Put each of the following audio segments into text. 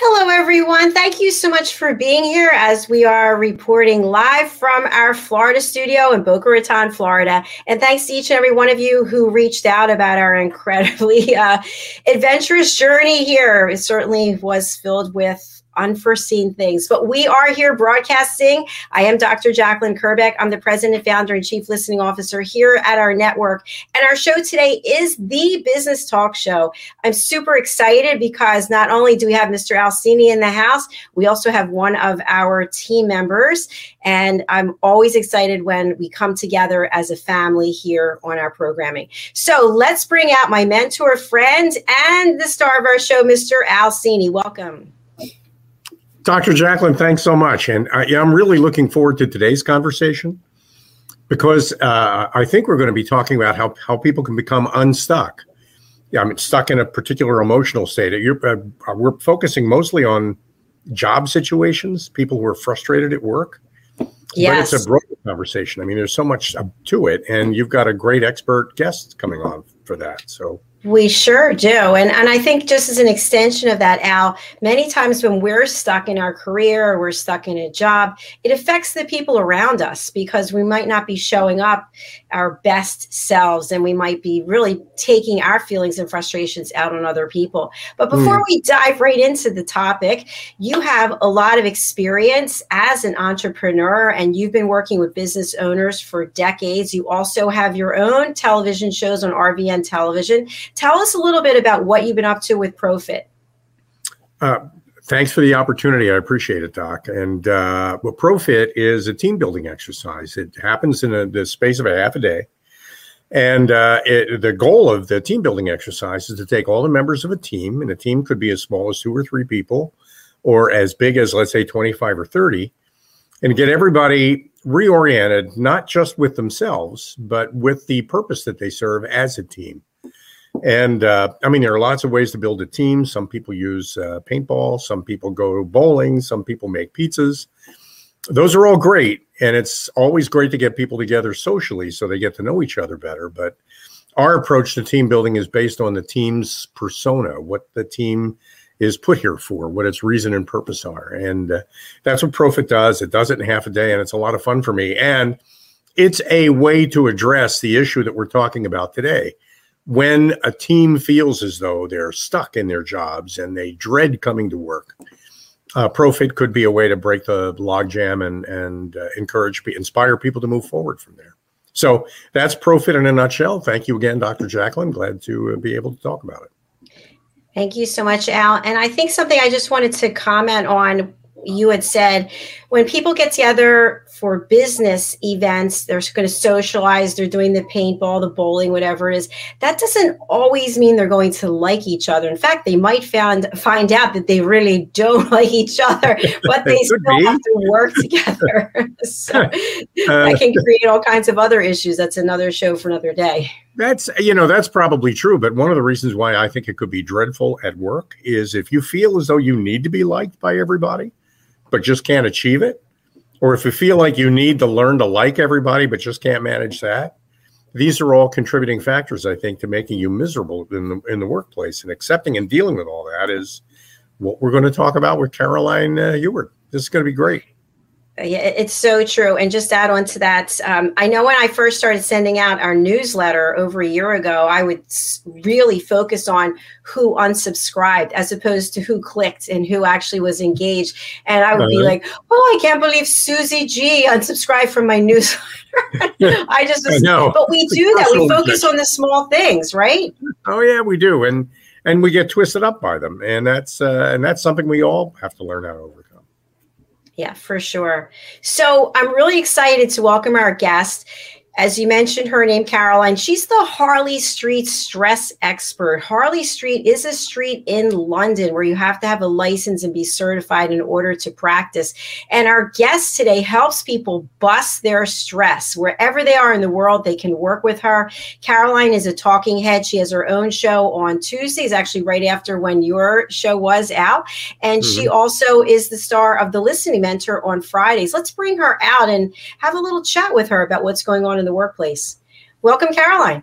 Hello, everyone. Thank you so much for being here as we are reporting live from our Florida studio in Boca Raton, Florida. And thanks to each and every one of you who reached out about our incredibly uh, adventurous journey here. It certainly was filled with unforeseen things. But we are here broadcasting. I am Dr. Jacqueline Kerbeck. I'm the president, founder, and chief listening officer here at our network. And our show today is the business talk show. I'm super excited because not only do we have Mr. Alcini in the house, we also have one of our team members. And I'm always excited when we come together as a family here on our programming. So let's bring out my mentor, friend, and the star of our show, Mr. Alcini. Welcome. Dr. Jacqueline, thanks so much. And I, I'm really looking forward to today's conversation because uh, I think we're going to be talking about how, how people can become unstuck. Yeah, I mean, stuck in a particular emotional state. Uh, we're focusing mostly on job situations, people who are frustrated at work. Yes. But it's a broad conversation. I mean, there's so much to it, and you've got a great expert guest coming on for that. So we sure do. And and I think just as an extension of that, Al, many times when we're stuck in our career or we're stuck in a job, it affects the people around us because we might not be showing up our best selves and we might be really taking our feelings and frustrations out on other people. But before mm. we dive right into the topic, you have a lot of experience as an entrepreneur and you've been working with business owners for decades. You also have your own television shows on RVN television Tell us a little bit about what you've been up to with Profit. Uh, thanks for the opportunity. I appreciate it, Doc. And uh, well, Profit is a team building exercise. It happens in a, the space of a half a day. And uh, it, the goal of the team building exercise is to take all the members of a team, and a team could be as small as two or three people, or as big as, let's say, 25 or 30, and get everybody reoriented, not just with themselves, but with the purpose that they serve as a team. And uh, I mean, there are lots of ways to build a team. Some people use uh, paintball, some people go bowling, some people make pizzas. Those are all great. And it's always great to get people together socially so they get to know each other better. But our approach to team building is based on the team's persona, what the team is put here for, what its reason and purpose are. And uh, that's what Profit does. It does it in half a day, and it's a lot of fun for me. And it's a way to address the issue that we're talking about today when a team feels as though they're stuck in their jobs and they dread coming to work, uh, Profit could be a way to break the logjam and and uh, encourage, inspire people to move forward from there. So that's Profit in a nutshell. Thank you again, Dr. Jacqueline. Glad to uh, be able to talk about it. Thank you so much, Al. And I think something I just wanted to comment on you had said when people get together for business events, they're going to socialize, they're doing the paintball, the bowling, whatever it is. That doesn't always mean they're going to like each other. In fact, they might find find out that they really don't like each other, but they still be. have to work together. so uh, that can create all kinds of other issues. That's another show for another day. That's you know that's probably true, but one of the reasons why I think it could be dreadful at work is if you feel as though you need to be liked by everybody but just can't achieve it, or if you feel like you need to learn to like everybody but just can't manage that, these are all contributing factors, I think, to making you miserable in the in the workplace. And accepting and dealing with all that is what we're going to talk about with Caroline uh. This is going to be great. Yeah, it's so true. And just add on to that, um, I know when I first started sending out our newsletter over a year ago, I would really focus on who unsubscribed as opposed to who clicked and who actually was engaged. And I would uh-huh. be like, oh, I can't believe Susie G unsubscribed from my newsletter. I just, was, I but we do that. We focus on the small things, right? Oh, yeah, we do. And, and we get twisted up by them. And that's, uh, and that's something we all have to learn how to overcome. Yeah, for sure. So I'm really excited to welcome our guest. As you mentioned, her name, Caroline. She's the Harley Street stress expert. Harley Street is a street in London where you have to have a license and be certified in order to practice. And our guest today helps people bust their stress. Wherever they are in the world, they can work with her. Caroline is a talking head. She has her own show on Tuesdays, actually, right after when your show was out. And mm-hmm. she also is the star of The Listening Mentor on Fridays. Let's bring her out and have a little chat with her about what's going on in the workplace. Welcome, Caroline.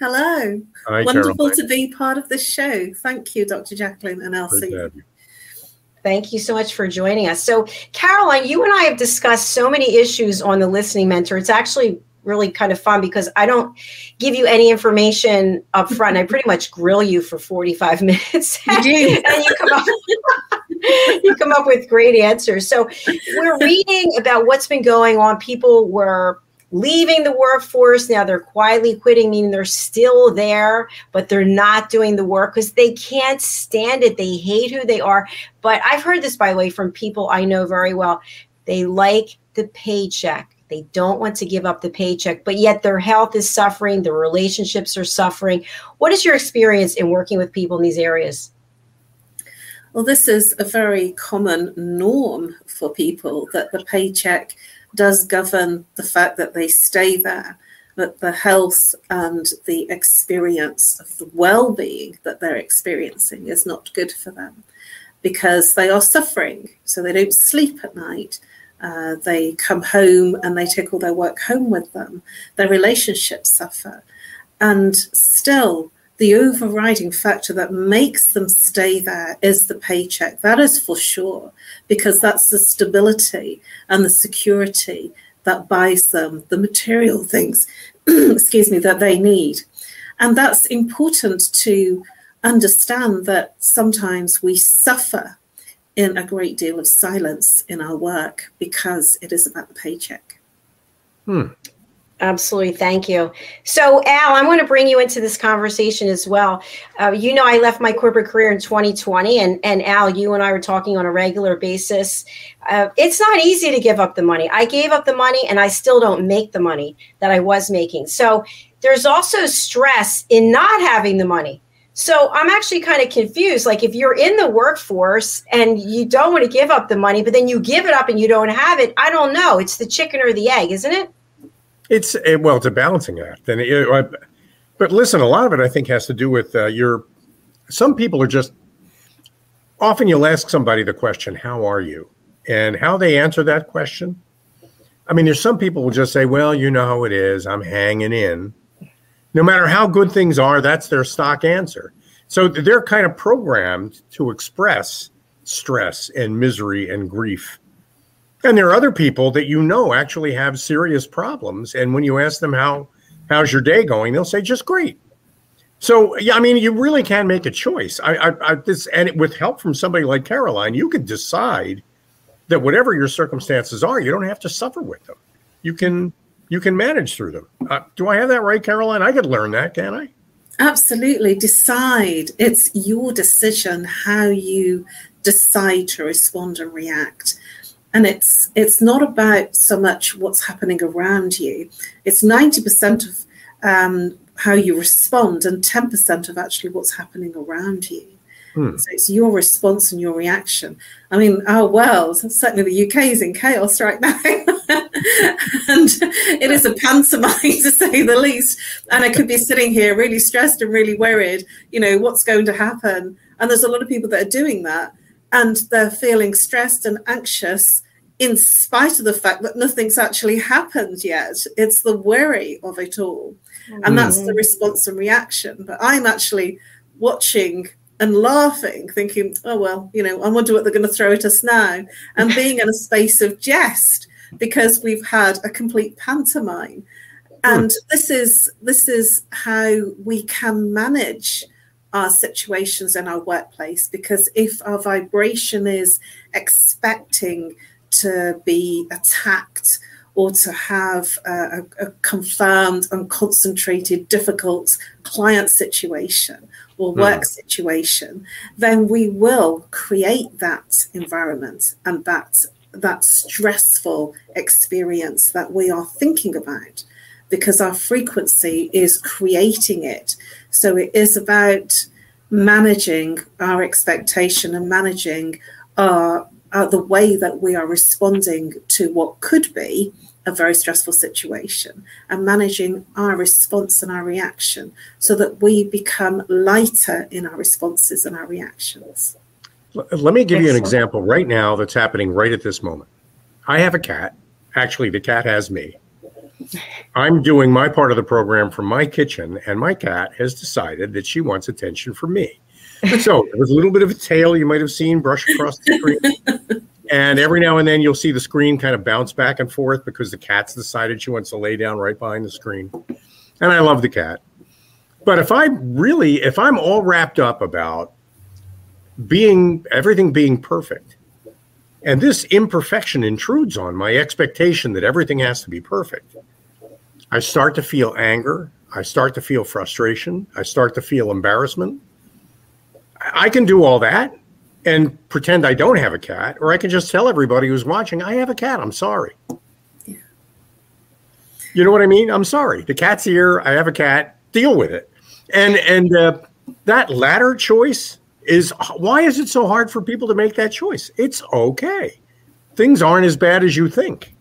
Hello. Hi, Wonderful Caroline. to be part of this show. Thank you, Dr. Jacqueline and Elsie. Thank you so much for joining us. So, Caroline, you and I have discussed so many issues on the Listening Mentor. It's actually really kind of fun because I don't give you any information up front. I pretty much grill you for 45 minutes. You do. and you come up you come up with great answers. So we're reading about what's been going on. People were leaving the workforce. Now they're quietly quitting, meaning they're still there, but they're not doing the work because they can't stand it. They hate who they are. But I've heard this, by the way, from people I know very well. They like the paycheck. They don't want to give up the paycheck, but yet their health is suffering, their relationships are suffering. What is your experience in working with people in these areas? Well, this is a very common norm for people that the paycheck does govern the fact that they stay there, that the health and the experience of the well being that they're experiencing is not good for them because they are suffering. So they don't sleep at night. Uh, they come home and they take all their work home with them. Their relationships suffer. And still, the overriding factor that makes them stay there is the paycheck. That is for sure, because that's the stability and the security that buys them the material things, excuse me, that they need. And that's important to understand that sometimes we suffer in a great deal of silence in our work because it is about the paycheck. Hmm. Absolutely. Thank you. So, Al, I'm going to bring you into this conversation as well. Uh, you know, I left my corporate career in 2020, and, and Al, you and I were talking on a regular basis. Uh, it's not easy to give up the money. I gave up the money, and I still don't make the money that I was making. So, there's also stress in not having the money. So I'm actually kind of confused. Like if you're in the workforce and you don't want to give up the money, but then you give it up and you don't have it, I don't know. It's the chicken or the egg, isn't it? It's eh, well, it's a balancing act, and it, uh, but listen, a lot of it I think has to do with uh, your. Some people are just. Often you'll ask somebody the question, "How are you?" and how they answer that question. I mean, there's some people will just say, "Well, you know how it is. I'm hanging in." No matter how good things are, that's their stock answer. So they're kind of programmed to express stress and misery and grief and there are other people that you know actually have serious problems. And when you ask them how how's your day going, they'll say just great. So yeah, I mean, you really can make a choice. I, I, I this and with help from somebody like Caroline, you can decide that whatever your circumstances are, you don't have to suffer with them. You can you can manage through them. Uh, do I have that right, Caroline? I could learn that, can I? Absolutely. Decide. It's your decision how you decide to respond and react and it's it's not about so much what's happening around you. It's 90% of um, how you respond and 10% of actually what's happening around you. Hmm. so it's your response and your reaction. I mean our world certainly the uk is in chaos right now. And it is a pantomime to say the least. And i could be sitting here really stressed and really worried you know what's going to happen? And there's a lot of people that are doing that and they're feeling stressed and anxious in spite of the fact that nothing's actually happened yet. It's the worry of it all. Mm-hmm. And that's the mm. response and reaction. But I'm actually watching and laughing, thinking, oh, well, you know, I wonder what they're going to throw at us now. And being in a space of jest because we've had a complete pantomime. And mm. this is this is how we can manage our situations in our workplace because if our vibration is expecting to be attacked or to have a, a, confirmed and concentrated difficult client situation or hmm. work mm. situation, then we will create that environment and that that stressful experience that we are thinking about because our frequency is creating it. So it is about managing our expectation and managing our, uh, the way that we are responding to what could be a very stressful situation and managing our response and our reaction so that we become lighter in our responses and our reactions. Let me give you an example right now that's happening right at this moment. I have a cat. Actually, the cat has me. I'm doing my part of the program from my kitchen, and my cat has decided that she wants attention from me. So there's a little bit of a tail you might have seen brush across the screen. And every now and then you'll see the screen kind of bounce back and forth because the cat's decided she wants to lay down right behind the screen. And I love the cat. But if I really, if I'm all wrapped up about being everything being perfect, and this imperfection intrudes on my expectation that everything has to be perfect, I start to feel anger. I start to feel frustration. I start to feel embarrassment. I can do all that and pretend I don't have a cat, or I can just tell everybody who's watching, I have a cat. I'm sorry. Yeah. You know what I mean? I'm sorry. The cat's here. I have a cat. Deal with it. And and uh, that latter choice is why is it so hard for people to make that choice? It's okay. Things aren't as bad as you think.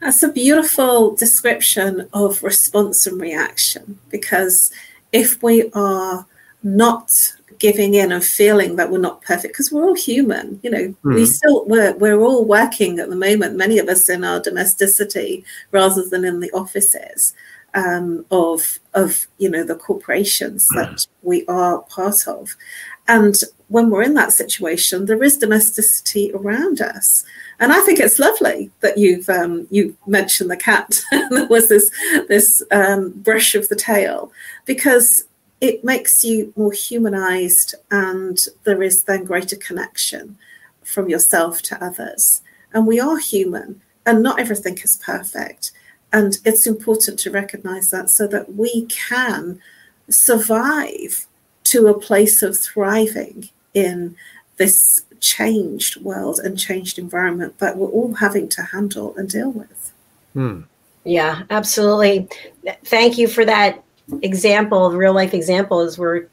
That's a beautiful description of response and reaction because if we are not giving in and feeling that we're not perfect because we're all human you know mm. we still we're, we're all working at the moment many of us in our domesticity rather than in the offices um, of of you know the corporations hmm. that we are part of and when we're in that situation there is domesticity around us and I think it's lovely that you've um, you mentioned the cat. there was this this um, brush of the tail because it makes you more humanized and there is then greater connection from yourself to others. And we are human and not everything is perfect. And it's important to recognize that so that we can survive to a place of thriving in this changed world and changed environment that we're all having to handle and deal with. Hmm. Yeah, absolutely. Thank you for that example, real life example is we're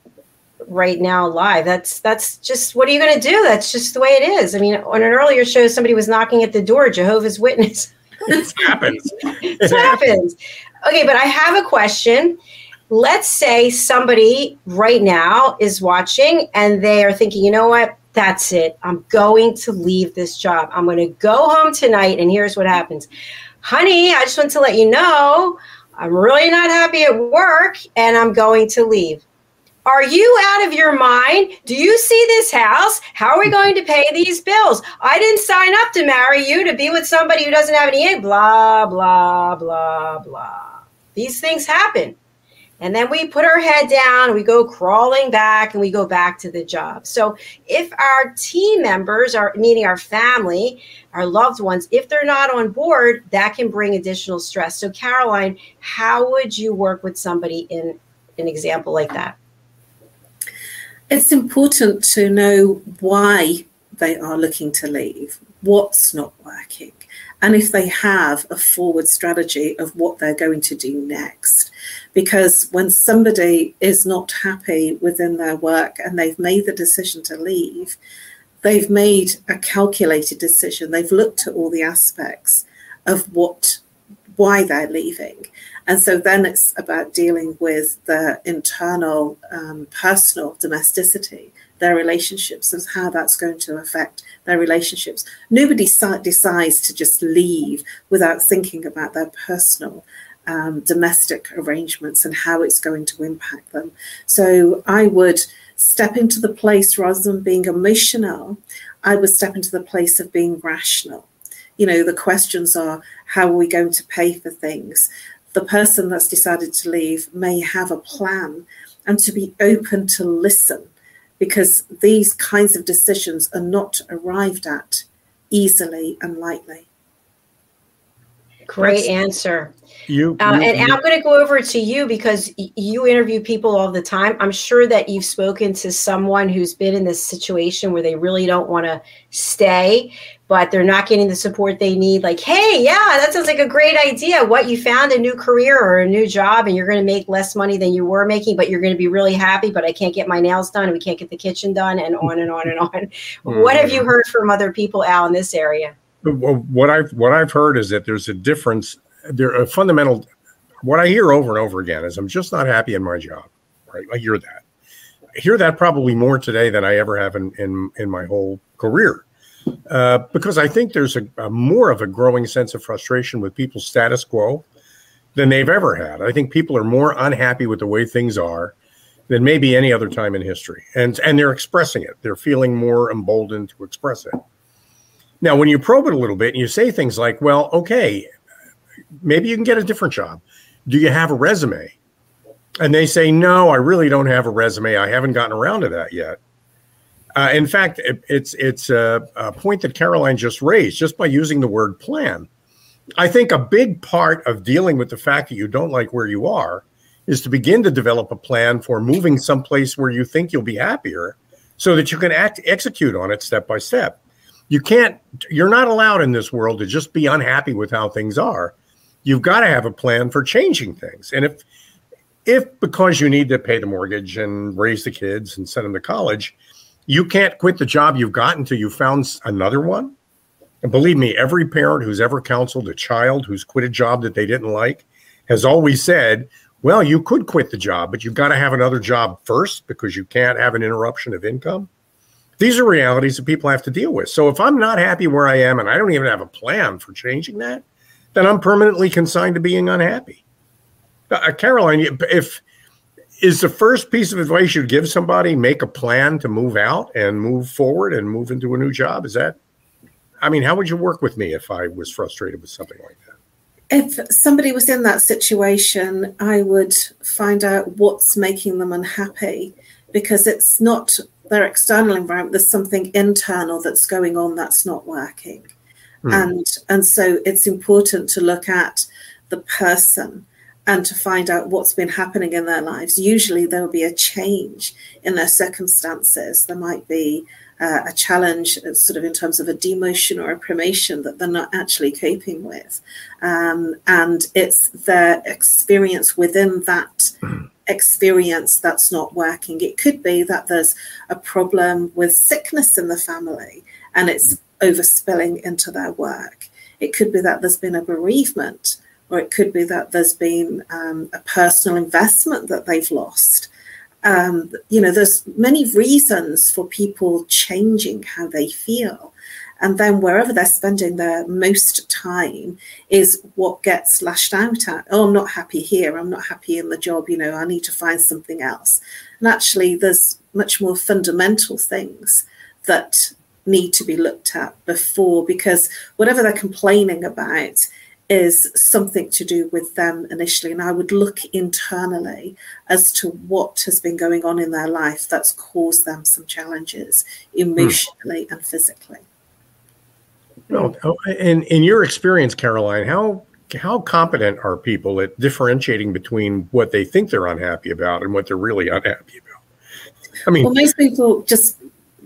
right now live. That's that's just what are you going to do? That's just the way it is. I mean, on an earlier show, somebody was knocking at the door. Jehovah's Witness. it happens. it happens. Okay, but I have a question. Let's say somebody right now is watching and they are thinking, you know what? That's it. I'm going to leave this job. I'm going to go home tonight. And here's what happens. Honey, I just want to let you know I'm really not happy at work and I'm going to leave. Are you out of your mind? Do you see this house? How are we going to pay these bills? I didn't sign up to marry you to be with somebody who doesn't have any blah blah blah blah. These things happen. And then we put our head down, we go crawling back, and we go back to the job. So, if our team members are meaning our family, our loved ones, if they're not on board, that can bring additional stress. So, Caroline, how would you work with somebody in an example like that? It's important to know why they are looking to leave, what's not working, and if they have a forward strategy of what they're going to do next. Because when somebody is not happy within their work and they've made the decision to leave, they've made a calculated decision. They've looked at all the aspects of what why they're leaving. And so then it's about dealing with the internal um, personal domesticity, their relationships, and how that's going to affect their relationships. Nobody decides to just leave without thinking about their personal um, domestic arrangements and how it's going to impact them. So I would step into the place rather than being emotional, I would step into the place of being rational. You know, the questions are how are we going to pay for things? The person that's decided to leave may have a plan and to be open to listen because these kinds of decisions are not arrived at easily and lightly. Great That's, answer. You, uh, you and, you, I'm going to go over to you because you interview people all the time. I'm sure that you've spoken to someone who's been in this situation where they really don't want to stay, but they're not getting the support they need. Like, hey, yeah, that sounds like a great idea. What you found a new career or a new job, and you're going to make less money than you were making, but you're going to be really happy. But I can't get my nails done, and we can't get the kitchen done, and on and on and on. Mm-hmm. What have you heard from other people, Al, in this area? What I've what I've heard is that there's a difference there a fundamental what I hear over and over again is I'm just not happy in my job. Right. I hear that. I hear that probably more today than I ever have in in, in my whole career. Uh, because I think there's a, a, more of a growing sense of frustration with people's status quo than they've ever had. I think people are more unhappy with the way things are than maybe any other time in history, and and they're expressing it. They're feeling more emboldened to express it. Now, when you probe it a little bit and you say things like, "Well, okay, maybe you can get a different job. Do you have a resume? And they say, no, I really don't have a resume. I haven't gotten around to that yet. Uh, in fact, it, it's it's a, a point that Caroline just raised just by using the word plan. I think a big part of dealing with the fact that you don't like where you are is to begin to develop a plan for moving someplace where you think you'll be happier so that you can act execute on it step by step. You can't you're not allowed in this world to just be unhappy with how things are you've got to have a plan for changing things. And if if because you need to pay the mortgage and raise the kids and send them to college, you can't quit the job you've got until you found another one. And believe me, every parent who's ever counseled a child who's quit a job that they didn't like has always said, well, you could quit the job, but you've got to have another job first because you can't have an interruption of income. These are realities that people have to deal with. So if I'm not happy where I am and I don't even have a plan for changing that, then I'm permanently consigned to being unhappy. Uh, Caroline, if is the first piece of advice you'd give somebody make a plan to move out and move forward and move into a new job? Is that, I mean, how would you work with me if I was frustrated with something like that? If somebody was in that situation, I would find out what's making them unhappy because it's not their external environment, there's something internal that's going on that's not working. Mm. And and so it's important to look at the person and to find out what's been happening in their lives. Usually there will be a change in their circumstances. There might be uh, a challenge, uh, sort of in terms of a demotion or a promotion that they're not actually coping with. Um, and it's their experience within that experience that's not working. It could be that there's a problem with sickness in the family and it's overspilling into their work. It could be that there's been a bereavement, or it could be that there's been um, a personal investment that they've lost. Um, you know, there's many reasons for people changing how they feel. And then wherever they're spending their most time is what gets lashed out at. Oh, I'm not happy here. I'm not happy in the job. You know, I need to find something else. And actually, there's much more fundamental things that need to be looked at before because whatever they're complaining about is something to do with them initially. And I would look internally as to what has been going on in their life that's caused them some challenges emotionally hmm. and physically. No, oh, in in your experience, Caroline, how how competent are people at differentiating between what they think they're unhappy about and what they're really unhappy about? I mean, well, most people just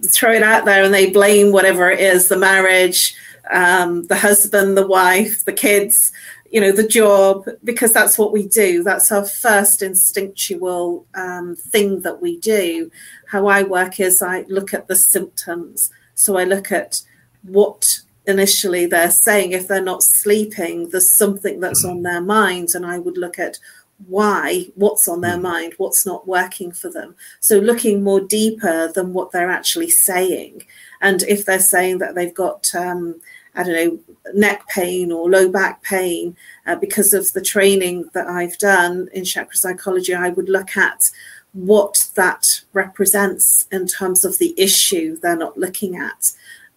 throw it out there and they blame whatever it is the marriage, um, the husband, the wife, the kids, you know, the job, because that's what we do. That's our first instinctual um, thing that we do. How I work is I look at the symptoms. So I look at what initially they're saying. If they're not sleeping, there's something that's on their mind. And I would look at why, what's on their hmm. mind, what's not working for them. So looking more deeper than what they're actually saying. And if they're saying that they've got, um, I don't know, neck pain or low back pain uh, because of the training that I've done in chakra psychology, I would look at what that represents in terms of the issue they're not looking at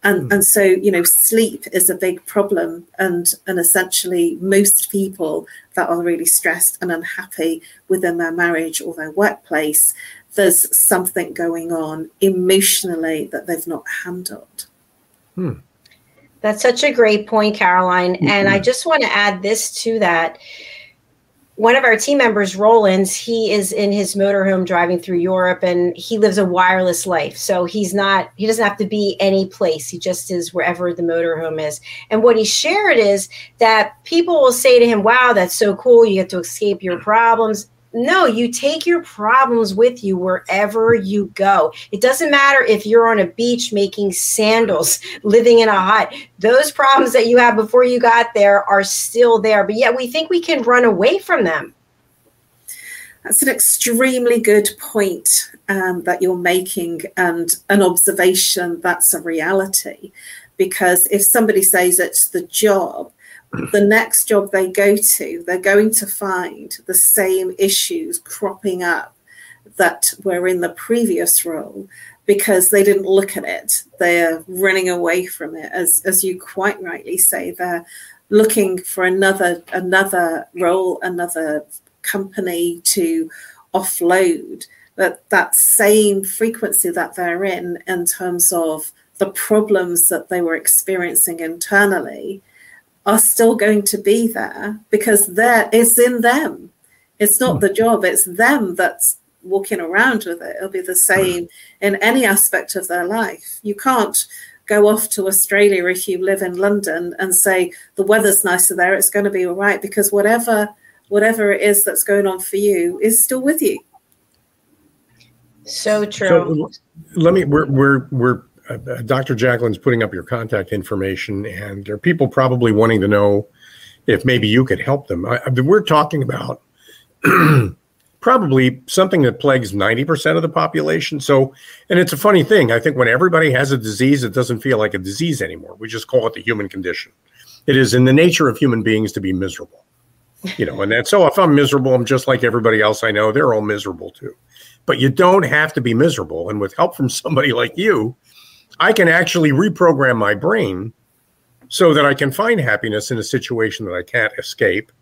and mm. and so you know sleep is a big problem and and essentially most people that are really stressed and unhappy within their marriage or their workplace there's something going on emotionally that they've not handled hmm. That's such a great point, Caroline. Mm-hmm. And I just want to add this to that. One of our team members, Roland's, he is in his motorhome driving through Europe and he lives a wireless life. So he's not, he doesn't have to be any place. He just is wherever the motorhome is. And what he shared is that people will say to him, Wow, that's so cool. You get to escape your problems no, you take your problems with you wherever you go. It doesn't matter if you're on a beach making sandals, living in a hut. Those problems that you had before you got there are still there, but yet we think we can run away from them. That's an extremely good point um, that you're making, and an observation that's a reality. Because if somebody says it's the job, the next job they go to, they're going to find the same issues cropping up that were in the previous role because they didn't look at it. They're running away from it, as as you quite rightly say. They're looking for another another role, another company to offload. But that same frequency that they're in, in terms of the problems that they were experiencing internally, are still going to be there because there it's in them. It's not hmm. the job, it's them that's walking around with it. It'll be the hmm. same in any aspect of their life. You can't go off to Australia if you live in London and say the weather's nicer there, it's going to be all right because whatever whatever it is that's going on for you is still with you. So true. So let me we're we're we're uh, Dr. Jacqueline's putting up your contact information, and there are people probably wanting to know if maybe you could help them. I, we're talking about probably something that plagues 90% of the population. So, and it's a funny thing. I think when everybody has a disease, it doesn't feel like a disease anymore. We just call it the human condition. It is in the nature of human beings to be miserable. You know, and that's so if I'm miserable, I'm just like everybody else I know, they're all miserable too. But you don't have to be miserable. And with help from somebody like you, I can actually reprogram my brain so that I can find happiness in a situation that I can't escape.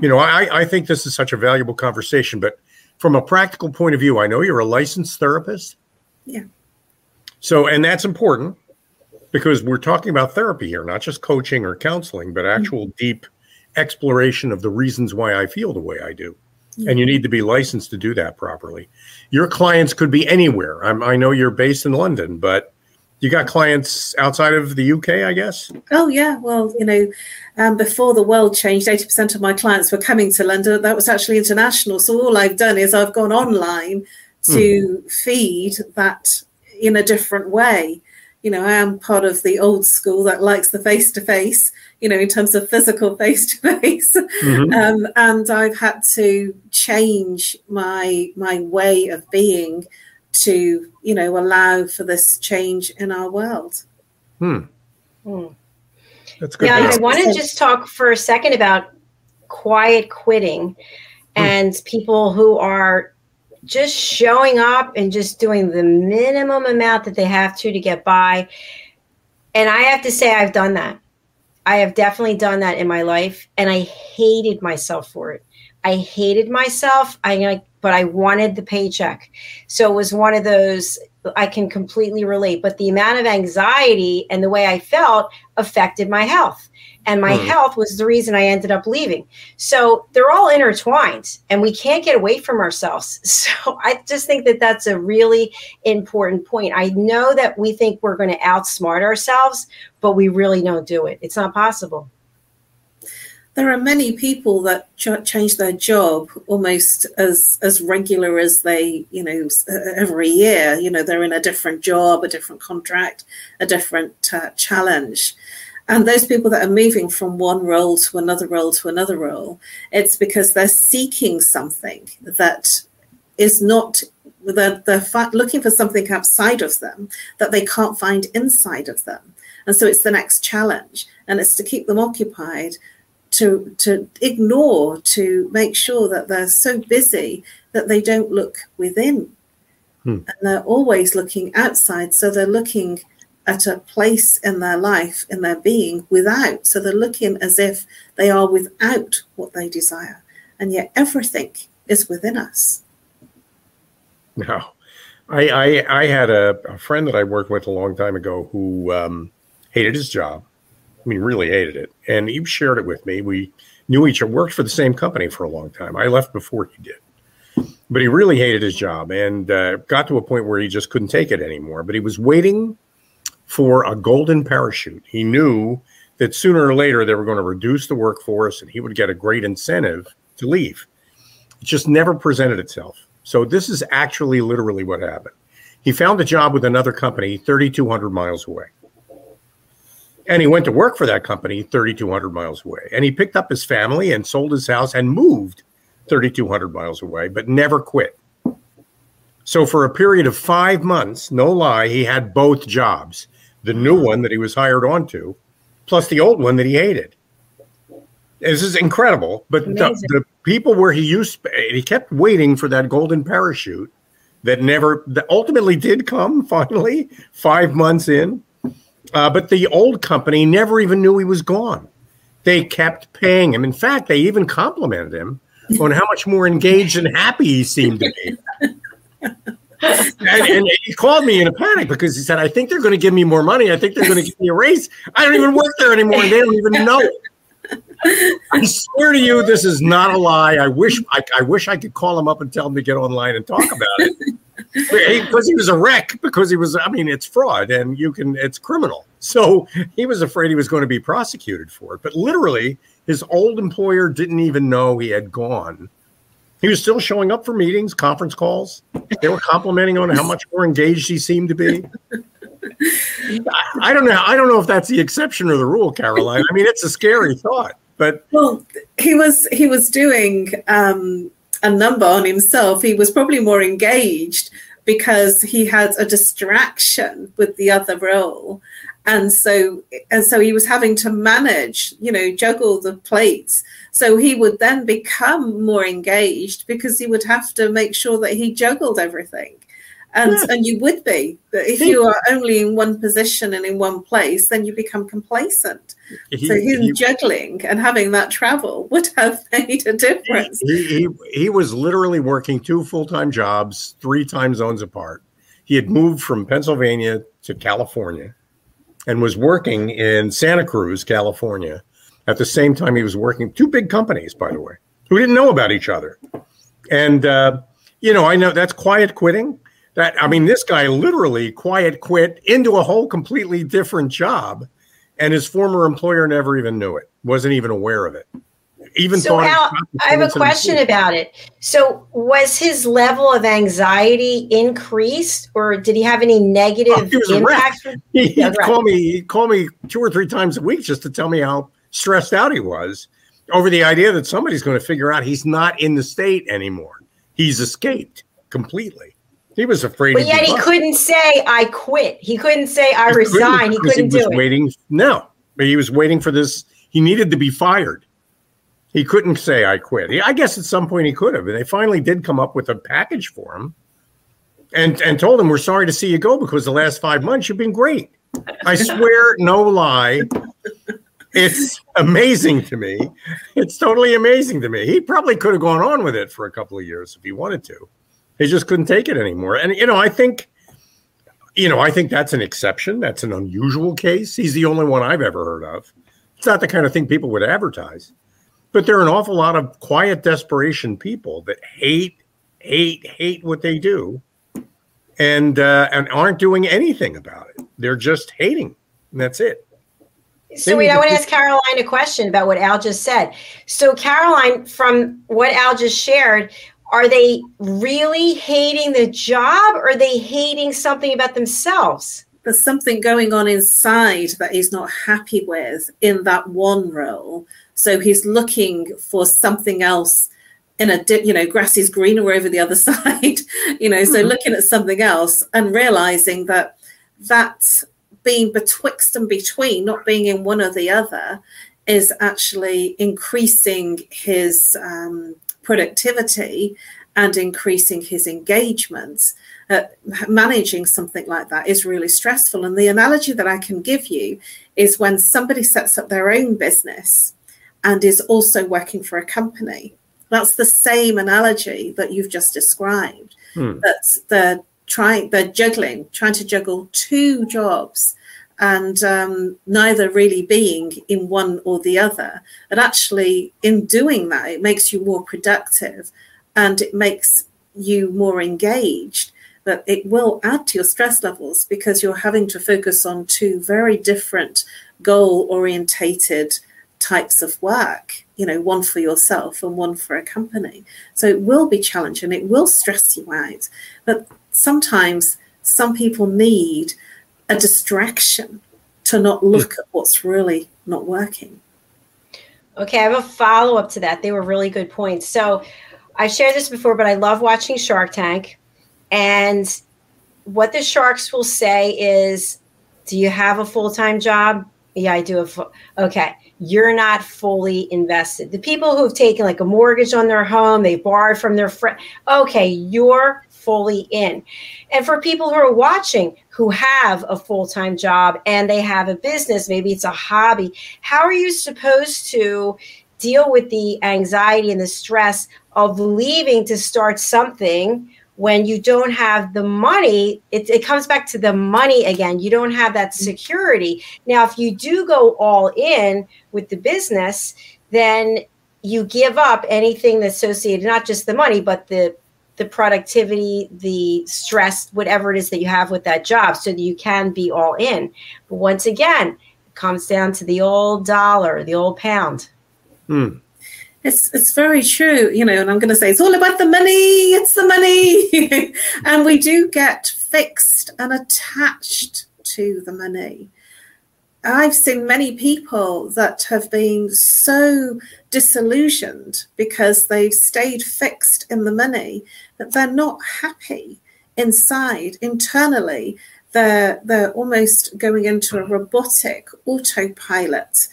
You know, I, I think this is such a valuable conversation, but from a practical point of view, I know you're a licensed therapist. Yeah. So, and that's important because we're talking about therapy here, not just coaching or counseling, but actual mm-hmm. deep exploration of the reasons why I feel the way I do. Yeah. And you need to be licensed to do that properly your clients could be anywhere. I'm, i know you're based in London, but you got clients outside of the UK, I guess. Oh yeah, well, you know, um, before the world changed, eighty percent of my clients were coming to London. That was actually international. So all I've done is I've gone online to mm. feed that in a different way. You know, I am part of the old school that likes the face to face you know, in terms of physical face to face. And I've had to change my my way of being to, you know, allow for this change in our world. Hmm. hmm. That's good. Yeah, I want to just talk for a second about quiet quitting hmm. and people who are just showing up and just doing the minimum amount that they have to to get by. And I have to say, I've done that. I have definitely done that in my life, and I hated myself for it. I hated myself. I but I wanted the paycheck, so it was one of those. I can completely relate. But the amount of anxiety and the way I felt affected my health and my mm. health was the reason I ended up leaving. So they're all intertwined and we can't get away from ourselves. So I just think that that's a really important point. I know that we think we're going to outsmart ourselves, but we really don't do it. It's not possible. There are many people that ch- change their job almost as as regular as they, you know, every year. You know, they're in a different job, a different contract, a different uh, challenge and those people that are moving from one role to another role to another role, it's because they're seeking something that is not they're, they're looking for something outside of them that they can't find inside of them and so it's the next challenge and it's to keep them occupied to to ignore to make sure that they're so busy that they don't look within hmm. and they're always looking outside so they're looking at a place in their life, in their being, without. So they're looking as if they are without what they desire. And yet everything is within us. No. I, I, I had a, a, friend that I worked with a long time ago who um, hated his job. I mean, really hated it. And he shared it with me. We knew each other, worked for the same company for a long time. I left before he did. But he really hated his job and uh, got to a point where he just couldn't take it anymore. But he was waiting for a golden parachute. He knew that sooner or later they were going to reduce the workforce and he would get a great incentive to leave. It just never presented itself. So this is actually literally what happened. He found a job with another company 3,200 miles away. And he went to work for that company 3,200 miles away. And he picked up his family and sold his house and moved 3,200 miles away, but never quit. So for a period of five months, no lie, he had both jobs the new one that he was hired onto, plus the old one that he hated. This is incredible. But the, the, people where he used, he kept waiting for that golden parachute that never, that ultimately did come finally, five months in. Uh, but the old company never even knew he was gone. They kept paying him. In fact, they even complimented him on how much more engaged and happy he seemed to be. and, and, he called me in a panic because he said, I think they're going to give me more money. I think they're going to give me a raise. I don't even work there anymore. And they don't even know I swear to you, this is not a lie. I wish I, I wish I could call him up and tell him to get online and talk about it. because he was a wreck because he was i mean it's fraud and you can it's criminal so he was afraid he was going to be prosecuted for it but literally his old employer didn't even know he had gone he was still showing up for meetings conference calls they were complimenting on how much more engaged he seemed to be I, don't know. I don't know if that's the exception or the rule, Caroline. I mean, it's a scary thought. But well, he was he was doing um, a number on himself. He was probably more engaged because he had a distraction with the other role, and so and so he was having to manage, you know, juggle the plates. So he would then become more engaged because he would have to make sure that he juggled everything. And yeah. and you would be but if you are only in one position and in one place then you become complacent. He, so him he, juggling and having that travel would have made a difference. He, he, he was literally working two full-time jobs three time zones apart. He had moved from pennsylvania to california and was working in santa cruz california at the same time he was working two big companies by the way who didn't know about each other and uh, you know i know that's quiet quitting that I mean, this guy literally quiet quit into a whole completely different job, and his former employer never even knew it, wasn't even aware of it. Even so, Al, I have a question about it. So, was his level of anxiety increased, or did he have any negative oh, impacts? He, would call me. He'd call me two or three times a week just to tell me how stressed out he was over the idea that somebody's going to figure out he's not in the state anymore. He's escaped completely. He was afraid. But yet he couldn't say I quit. He couldn't say I he resign. He couldn't he do it. Waiting. No, but he was waiting for this. He needed to be fired. He couldn't say I quit. I guess at some point he could have, and they finally did come up with a package for him, and and told him we're sorry to see you go because the last five months you've been great. I swear, no lie. It's amazing to me. It's totally amazing to me. He probably could have gone on with it for a couple of years if he wanted to. He just couldn't take it anymore. And you know, I think, you know, I think that's an exception. That's an unusual case. He's the only one I've ever heard of. It's not the kind of thing people would advertise. But there are an awful lot of quiet desperation people that hate, hate, hate what they do, and uh, and aren't doing anything about it. They're just hating, and that's it. So wait, I want to ask Caroline a question about what Al just said. So Caroline, from what Al just shared, are they really hating the job or are they hating something about themselves? There's something going on inside that he's not happy with in that one role. So he's looking for something else in a you know grass is greener over the other side you know so mm-hmm. looking at something else and realizing that that being betwixt and between not being in one or the other is actually increasing his um, productivity and increasing his engagement. Uh, managing something like that is really stressful. And the analogy that I can give you is when somebody sets up their own business and is also working for a company. That's the same analogy that you've just described. Hmm. That they're trying, they're juggling, trying to juggle two jobs and um, neither really being in one or the other. And actually, in doing that, it makes you more productive and it makes you more engaged. But it will add to your stress levels because you're having to focus on two very different goal orientated types of work you know one for yourself and one for a company so it will be challenging it will stress you out but sometimes some people need a distraction to not look at what's really not working. Okay, I have a follow up to that. They were really good points. So I've shared this before, but I love watching Shark Tank. And what the sharks will say is, Do you have a full time job? Yeah, I do. Have, okay, you're not fully invested. The people who have taken like a mortgage on their home, they borrowed from their friend. Okay, you're fully in. And for people who are watching who have a full time job and they have a business, maybe it's a hobby, how are you supposed to deal with the anxiety and the stress of leaving to start something? When you don't have the money, it, it, comes back to the money again. You don't have that security. Now, if you do go all in with the business, then you give up anything that's associated, not just the money, but the the productivity, the stress, whatever it is that you have with that job, so that you can be all in. But once again, it comes down to the old dollar, the old pound. Hmm. It's it's very true, you know, and I'm going to say it's all about the money. It's the money, and we do get fixed and attached to the money. I've seen many people that have been so disillusioned because they've stayed fixed in the money that they're not happy inside, internally. They're, they're almost going into a robotic autopilot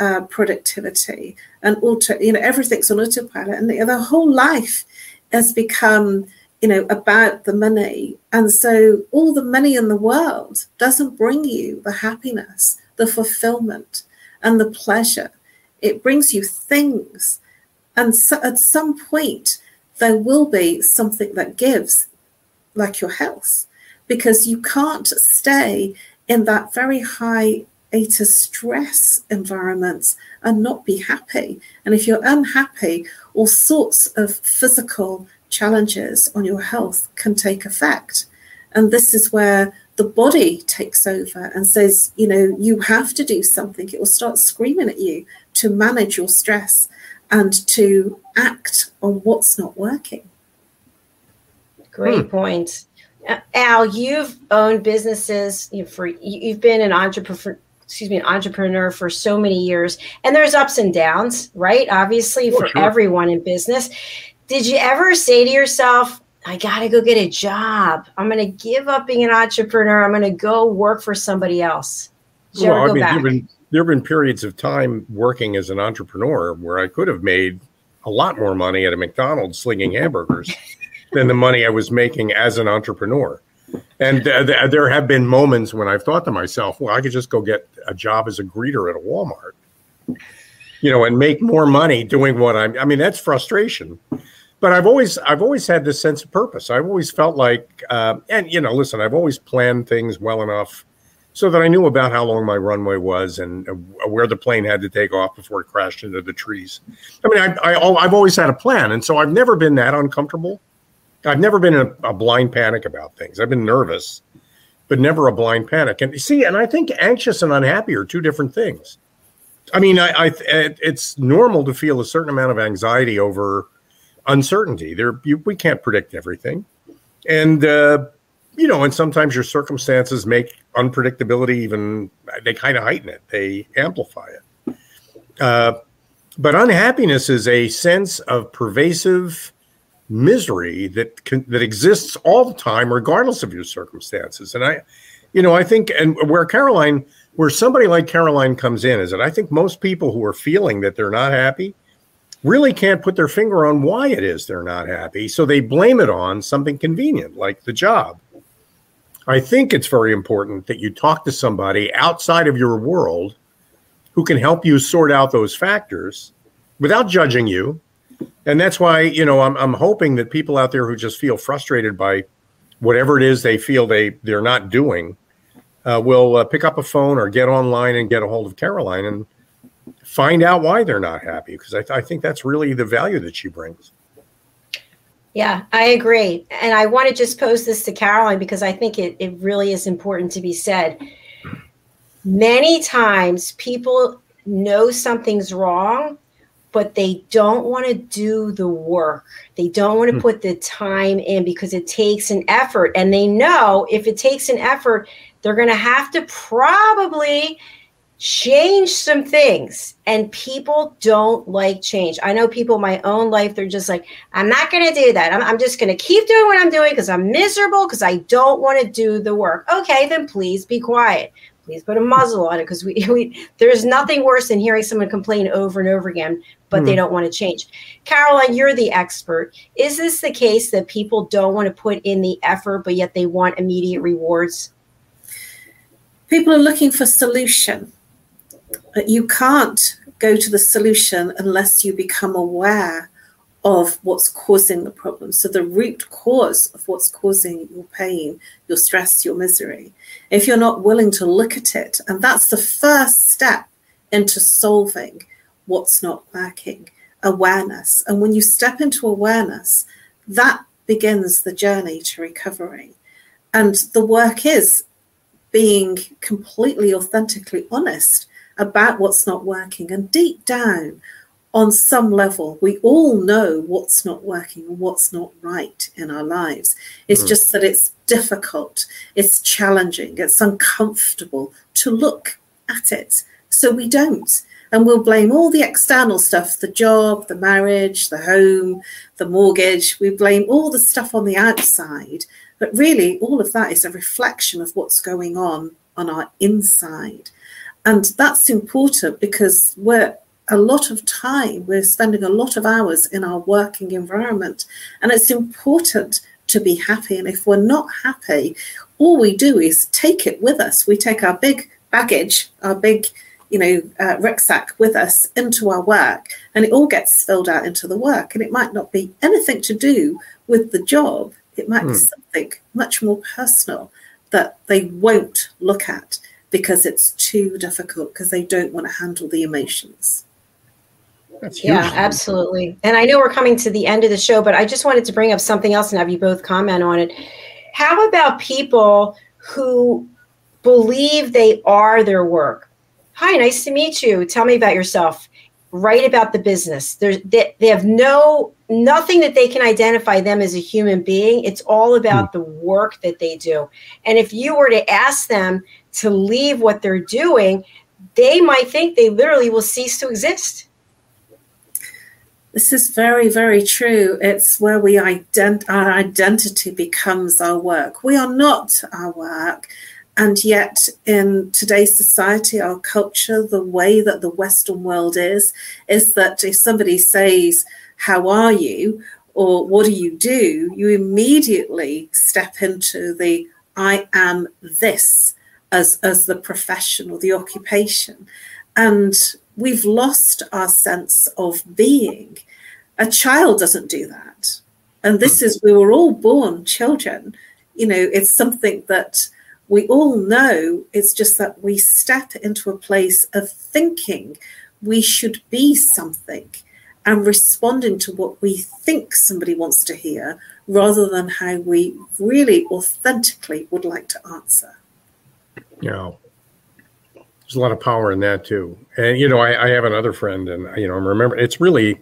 uh, productivity and auto, you know, everything's on autopilot. And the, the whole life has become you know, about the money. And so all the money in the world doesn't bring you the happiness the fulfillment and the pleasure. It brings you things. And so at some point, there will be something that gives, like your health, because you can't stay in that very high eta stress environment and not be happy. And if you're unhappy, all sorts of physical challenges on your health can take effect. And this is where the body takes over and says, you know, you have to do something. It will start screaming at you to manage your stress and to act on what's not working. Great hmm. point. Al, you've owned businesses you for you've been an entrepreneur excuse me, an entrepreneur for so many years. And there's ups and downs, right? Obviously, oh, for sure. everyone in business. Did you ever say to yourself, I got to go get a job. I'm going to give up being an entrepreneur. I'm going to go work for somebody else. well, I mean, there been, there have been periods of time working as an entrepreneur where I could have made a lot more money at a McDonald's slinging hamburgers than the money I was making as an entrepreneur. And th- th- there have been moments when I've thought to myself, well, I could just go get a job as a greeter at a Walmart, you know, and make more money doing what I'm. I mean, that's frustration but I've always I've always had this sense of purpose. I've always felt like, uh, and you know, listen, I've always planned things well enough so that I knew about how long my runway was and uh, where the plane had to take off before it crashed into the trees. I mean, I, I have always had a plan, and so I've never been that uncomfortable. I've never been in a, a blind panic about things. I've been nervous, but never a blind panic. And see, and I think anxious and unhappy are two different things. I mean, I, I it's normal to feel a certain amount of anxiety over uncertainty. There, you, we can't predict everything, and uh, you know, and sometimes your circumstances make unpredictability even they kind of heighten it. They amplify it. Uh, but unhappiness is a sense of pervasive misery that can, that exists all the time, regardless of your circumstances. And I, you know, I think, and where Caroline, where somebody like Caroline comes in, is that I think most people who are feeling that they're not happy really can't put their finger on why it is they're not happy. So they blame it on something convenient like the job. I think it's very important that you talk to somebody outside of your world who can help you sort out those factors without judging you. And that's why, you know, I'm, I'm hoping that people out there who just feel frustrated by whatever it is they feel they, they're not doing uh, will uh, pick up a phone or get online and get a hold of Caroline and find out why they're not happy because I, th- I think that's really the value that she brings. Yeah, I agree. And I want to just pose this to Caroline because I think it, it really is important to be said. Many times people know something's wrong, but they don't want to do the work. They don't want to hmm. put the time in because it takes an effort. And they know if it takes an effort, they're going to have to probably change some things and people don't like change i know people in my own life they're just like i'm not going to do that i'm, I'm just going to keep doing what i'm doing because i'm miserable because i don't want to do the work okay then please be quiet please put a muzzle on it because we, we there's nothing worse than hearing someone complain over and over again but mm they hmm. don't want to change. Caroline you're the expert. Is this the case that people don't want to put in the effort but yet they want immediate rewards? People are looking for solution you can't go to the solution unless you become aware of what's causing the problem. So, the root cause of what's causing your pain, your stress, your misery. If you're not willing to look at it, and that's the first step into solving what's not working awareness. And when you step into awareness, that begins the journey to recovery. And the work is being completely authentically honest about what's not working. And deep down, on some level, we all know what's not working and what's not right in our lives. It's mm. just that it's difficult, it's challenging, it's uncomfortable to look at it. So we don't. And we'll blame all the external stuff the job, the marriage, the home, the mortgage. We blame all the stuff on the outside. But really, all of that is a reflection of what's going on on our inside. And that's important because we're a lot of time, we're spending a lot of hours in our working environment. And it's important to be happy. And if we're not happy, all we do is take it with us. We take our big baggage, our big, you know, uh, rucksack with us into our work, and it all gets spilled out into the work. And it might not be anything to do with the job, it might mm. be hmm. something much more personal that they won't look at because it's too difficult because they don't want to handle the emotions. Yeah, absolutely. And I know we're coming to the end of the show, but I just wanted to bring up something else and have you both comment on it. How about people who believe they are their work? Hi, nice to meet you. Tell me about yourself. Write about the business. There's they, they have no nothing that they can identify them as a human being. It's all about mm. the work that they do. And if you were to ask them to leave what they're doing, they might think they literally will cease to exist. This is very, very true. It's where we ident- our identity becomes our work. We are not our work. And yet, in today's society, our culture, the way that the Western world is, is that if somebody says, How are you? or What do you do? you immediately step into the I am this as as the profession or the occupation and we've lost our sense of being. A child doesn't do that. And this hmm. is we were all born children. You know it's something that we all know. It's just that we step into a place of thinking we should be something and responding to what we think somebody wants to hear rather than how we really authentically would like to answer. Know, there's a lot of power in that too. And you know, I, I have another friend, and you know, I'm remember, it's really,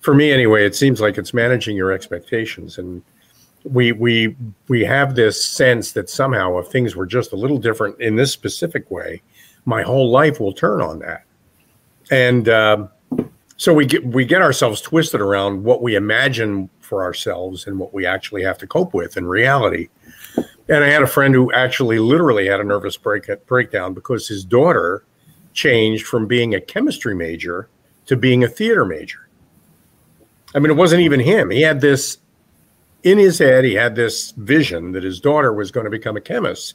for me anyway, it seems like it's managing your expectations, and we we we have this sense that somehow if things were just a little different in this specific way, my whole life will turn on that, and um, so we get we get ourselves twisted around what we imagine for ourselves and what we actually have to cope with in reality. And I had a friend who actually literally had a nervous break, breakdown because his daughter changed from being a chemistry major to being a theater major. I mean, it wasn't even him. He had this in his head, he had this vision that his daughter was going to become a chemist.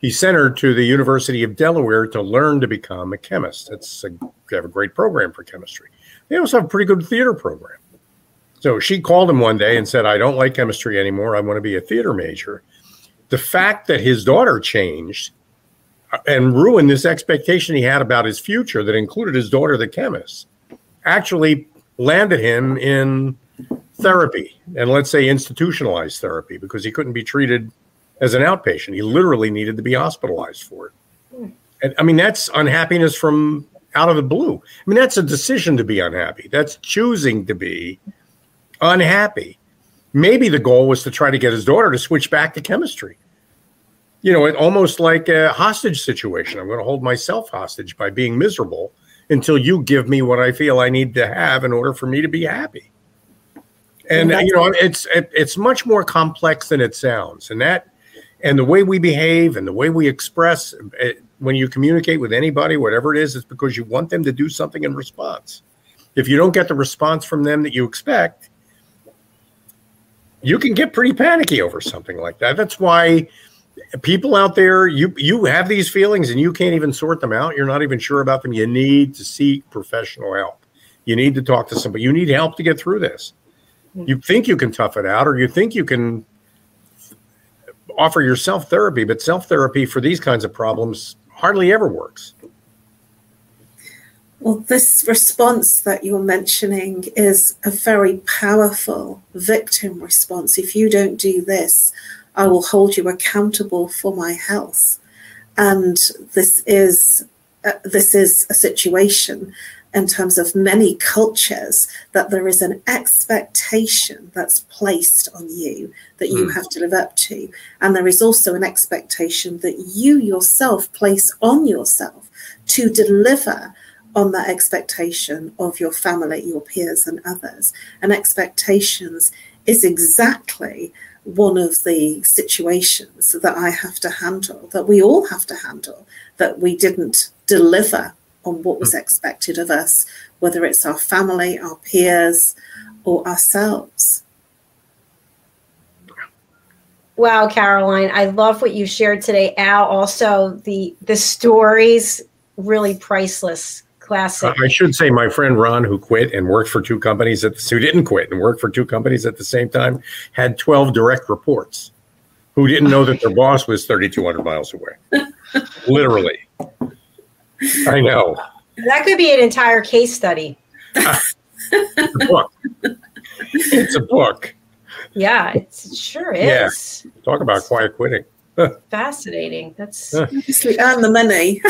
He sent her to the University of Delaware to learn to become a chemist. It's a, they have a great program for chemistry. They also have a pretty good theater program. So she called him one day and said, I don't like chemistry anymore. I want to be a theater major the fact that his daughter changed uh, and ruined this expectation he had about his future that included his daughter, the chemist, actually landed him in therapy and let's say institutionalized therapy because he couldn't be treated as an outpatient. He literally needed to be hospitalized for it. And I mean, that's unhappiness from out of the blue. I mean, that's a decision to be unhappy. That's choosing to be unhappy. Maybe the goal was to try to get his daughter to switch back to chemistry. You know, it almost like a hostage situation. I'm going to hold myself hostage by being miserable until you give me what I feel I need to have in order for me to be happy. And you know, it's it, it's much more complex than it sounds. And that and the way we behave and the way we express it, when you communicate with anybody, whatever it is, it's because you want them to do something in response. If you don't get the response from them that you expect, you can get pretty panicky over something like that. That's why people out there, you you have these feelings and you can't even sort them out. You're not even sure about them. You need to seek professional help. You need to talk to somebody. You need help to get through this. Hmm. You think you can tough it out, or you think you can offer yourself therapy, but self therapy for these kinds of problems hardly ever works. Well, this response that you're mentioning is a very powerful victim response. If you don't do this, I will hold you accountable for my health. And this is uh, this is a situation in terms of many cultures that there is an expectation that's placed on you that you mm. have to live up to. And there is also an expectation that you yourself place on yourself to deliver on that expectation of your family, your peers, and others. And expectations is exactly one of the situations that I have to handle, that we all have to handle, that we didn't deliver on what was hmm. expected of us, whether it's our family, our peers, or ourselves. Wow, Caroline, I love what you shared today. Al, also the the stories really priceless. Classic. I should say, my friend Ron, who quit and worked for two companies at who didn't quit and worked for two companies at the same time, had twelve direct reports who didn't know that their boss was thirty two hundred miles away. Literally. I know. That could be an entire case study. it's a book. It's a book. Yeah, it sure is. Yeah. Talk about quiet quitting. Fascinating. That's obviously earn the money.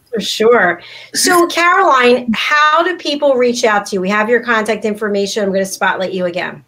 For sure. So, Caroline, how do people reach out to you? We have your contact information. I'm going to spotlight you again.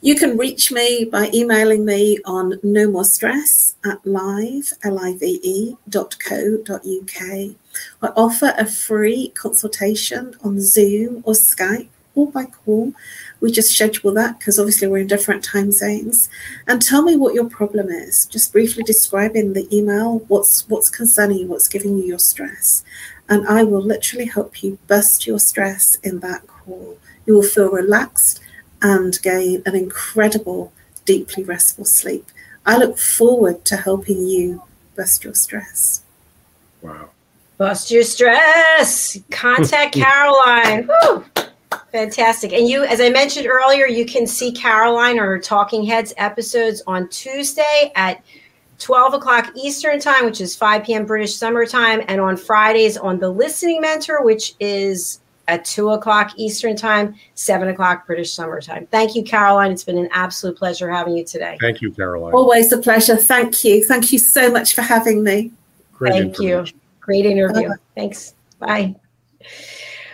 You can reach me by emailing me on no more stress at live, L-I-V-E, dot co, dot uk. I offer a free consultation on Zoom or Skype or by call. We just schedule that because obviously we're in different time zones. And tell me what your problem is. Just briefly describe in the email what's what's concerning you, what's giving you your stress. And I will literally help you bust your stress in that call. You will feel relaxed and gain an incredible, deeply restful sleep. I look forward to helping you bust your stress. Wow. Bust your stress. Contact Caroline. Woo. Fantastic. And you, as I mentioned earlier, you can see Caroline or Talking Heads episodes on Tuesday at 12 o'clock Eastern Time, which is 5 p.m. British Summer Time, and on Fridays on The Listening Mentor, which is at 2 o'clock Eastern Time, 7 o'clock British Summer Time. Thank you, Caroline. It's been an absolute pleasure having you today. Thank you, Caroline. Always a pleasure. Thank you. Thank you so much for having me. Great Thank you. Great interview. Bye. Thanks. Bye.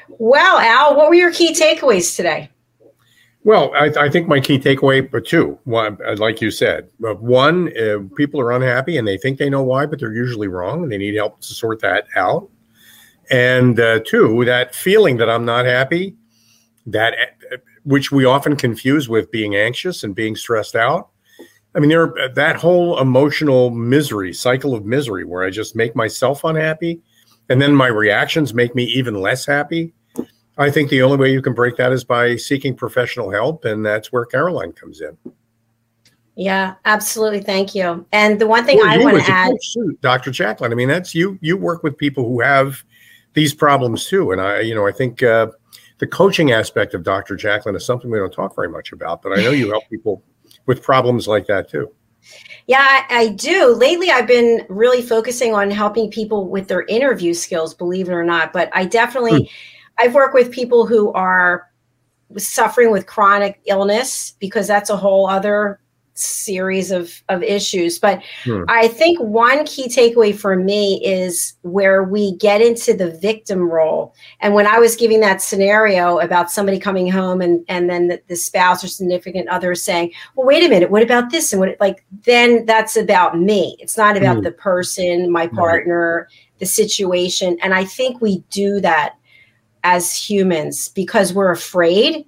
Well, Al, what were your key takeaways today? Well, I, I, think my key takeaway, but two, one, like you said, one, uh, people are unhappy and they think they know why, but they're usually wrong, and they need help to sort that out. And uh, two, that feeling that I'm not happy, that which we often confuse with being anxious and being stressed out. I mean, there that whole emotional misery cycle of misery where I just make myself unhappy, and then my reactions make me even less happy. I think the only way you can break that is by seeking professional help, and that's where Caroline comes in. Yeah, absolutely. Thank you. And the one thing I want to add, Dr. Jacqueline. I mean, that's you. You work with people who have these problems too. And I, you know, I think uh, the coaching aspect of Dr. Jacqueline is something we don't talk very much about, but I know you help people with problems like that too. Yeah, I, I, do. Lately, I've been really focusing on helping people with their interview skills, believe it or not. But I definitely, mm. I've worked with people who are suffering with chronic illness because that's a whole other series of of issues but hmm. i think one key takeaway for me is where we get into the victim role. And when i was giving that scenario about somebody coming home and and then the, the spouse or significant other saying well wait a minute what about this? and what like then that's about me. It's not about hmm. the person my partner the situation. And i think we do that as humans because we're afraid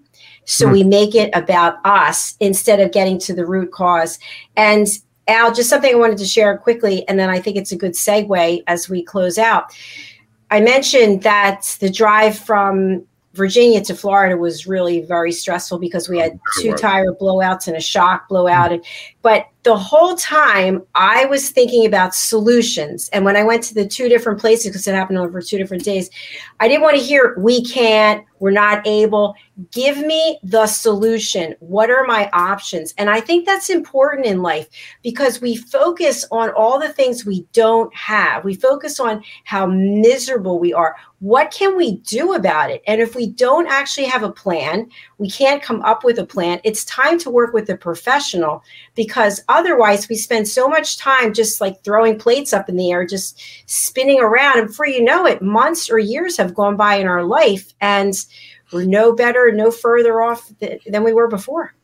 so mm we make it about us instead of getting to the root cause. And Al, just something I wanted to share quickly, and then I think it's a good segue as we close out. I mentioned that the drive from Virginia to Florida was really very stressful because we had two tire blowouts and a shock blowout. But the whole time I was thinking about solutions. And when I went to the two different places, because it happened over two different days, I didn't want to hear, we can't, we're not able. Give me the solution. What are my options? And I think that's important in life because we focus on all the things we don't have. We focus on how miserable we are. What can we do about it? And if we don't actually have a plan, we can't come up with a plan, it's time to work with a professional because otherwise we spend so much time just like throwing plates up in the air just spinning around. And before you know it months or years have gone by in our life and we're no better no further off th- than we were before.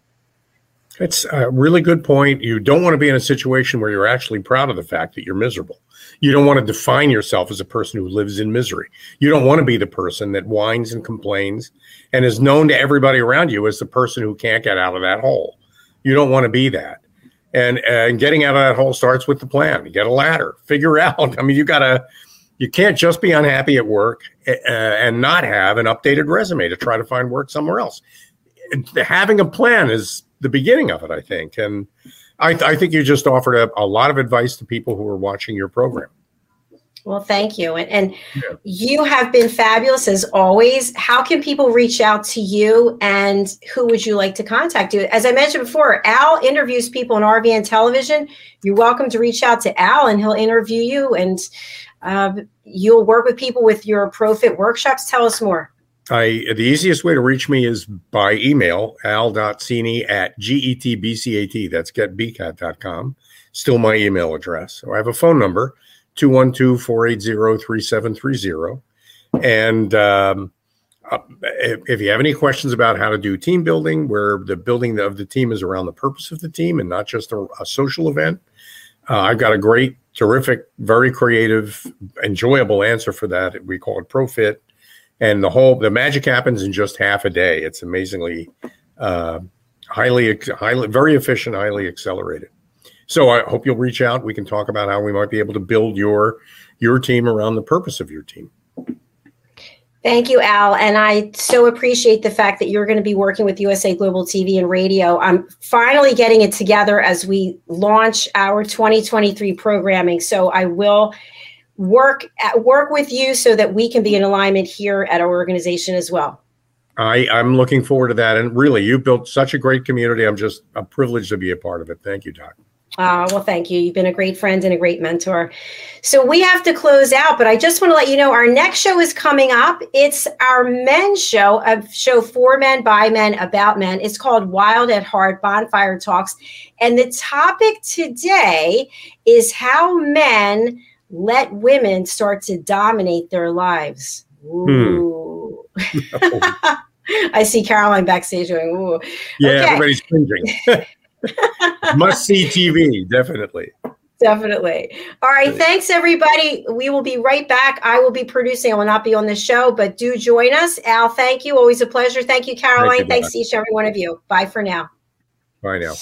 It's a really good point. You don't want to be in a situation where you're actually proud of the fact that you're miserable. You don't want to define yourself as a person who lives in misery. You don't want to be the person that whines and complains and is known to everybody around you as the person who can't get out of that hole. You don't want to be that and and getting out of that hole starts with the plan. You get a ladder, figure out. I mean, you gotta. You can't just be unhappy at work uh, and not have an updated resume to try to find work somewhere else. Having a plan is the beginning of it, I think. And I, I think you just offered a, a lot of advice to people who are watching your program. Well, thank you. And, and yeah. you have been fabulous as always. How can people reach out to you and who would you like to contact you? As I mentioned before, Al interviews people on RVN television. You're welcome to reach out to Al and he'll interview you and uh, you'll work with people with your ProFit workshops. Tell us more. I, the easiest way to reach me is by email, al.cini at getbcat. That's getbcat.com. Still my email address. So I have a phone number, 212-480-3730. And um, uh, if, you have any questions about how to do team building, where the building of the team is around the purpose of the team and not just a, a social event, uh, I've got a great, terrific, very creative, enjoyable answer for that. We call it ProFit. And the whole, the magic happens in just half a day. It's amazingly, uh, highly, highly, very efficient, highly accelerated. So I hope you'll reach out. We can talk about how we might be able to build your your team around the purpose of your team. Thank you, Al. And I so appreciate the fact that you're going to be working with USA Global TV and Radio. I'm finally getting it together as we launch our 2023 programming. So I will work at, work with you so that we can be in alignment here at our organization as well. I, I'm looking forward to that. And really, you've built such a great community. I'm just a privilege to be a part of it. Thank you, Doc. Uh, well, thank you. You've been a great friend and a great mentor. So we have to close out, but I just want to let you know our next show is coming up. It's our men's show, a show for men, by men, about men. It's called Wild at Heart Bonfire Talks. And the topic today is how men let women start to dominate their lives. Hmm. Ooh. Hmm. I see Caroline backstage going, ooh. Yeah, okay. everybody's cringing. Must see TV, definitely. Definitely. All right. Thanks, everybody. We will be right back. I will be producing. I will not be on the show, but do join us. Al, thank you. Always a pleasure. Thank you, Caroline. Thank you, Thanks to each and every one of you. Bye for now. Bye now.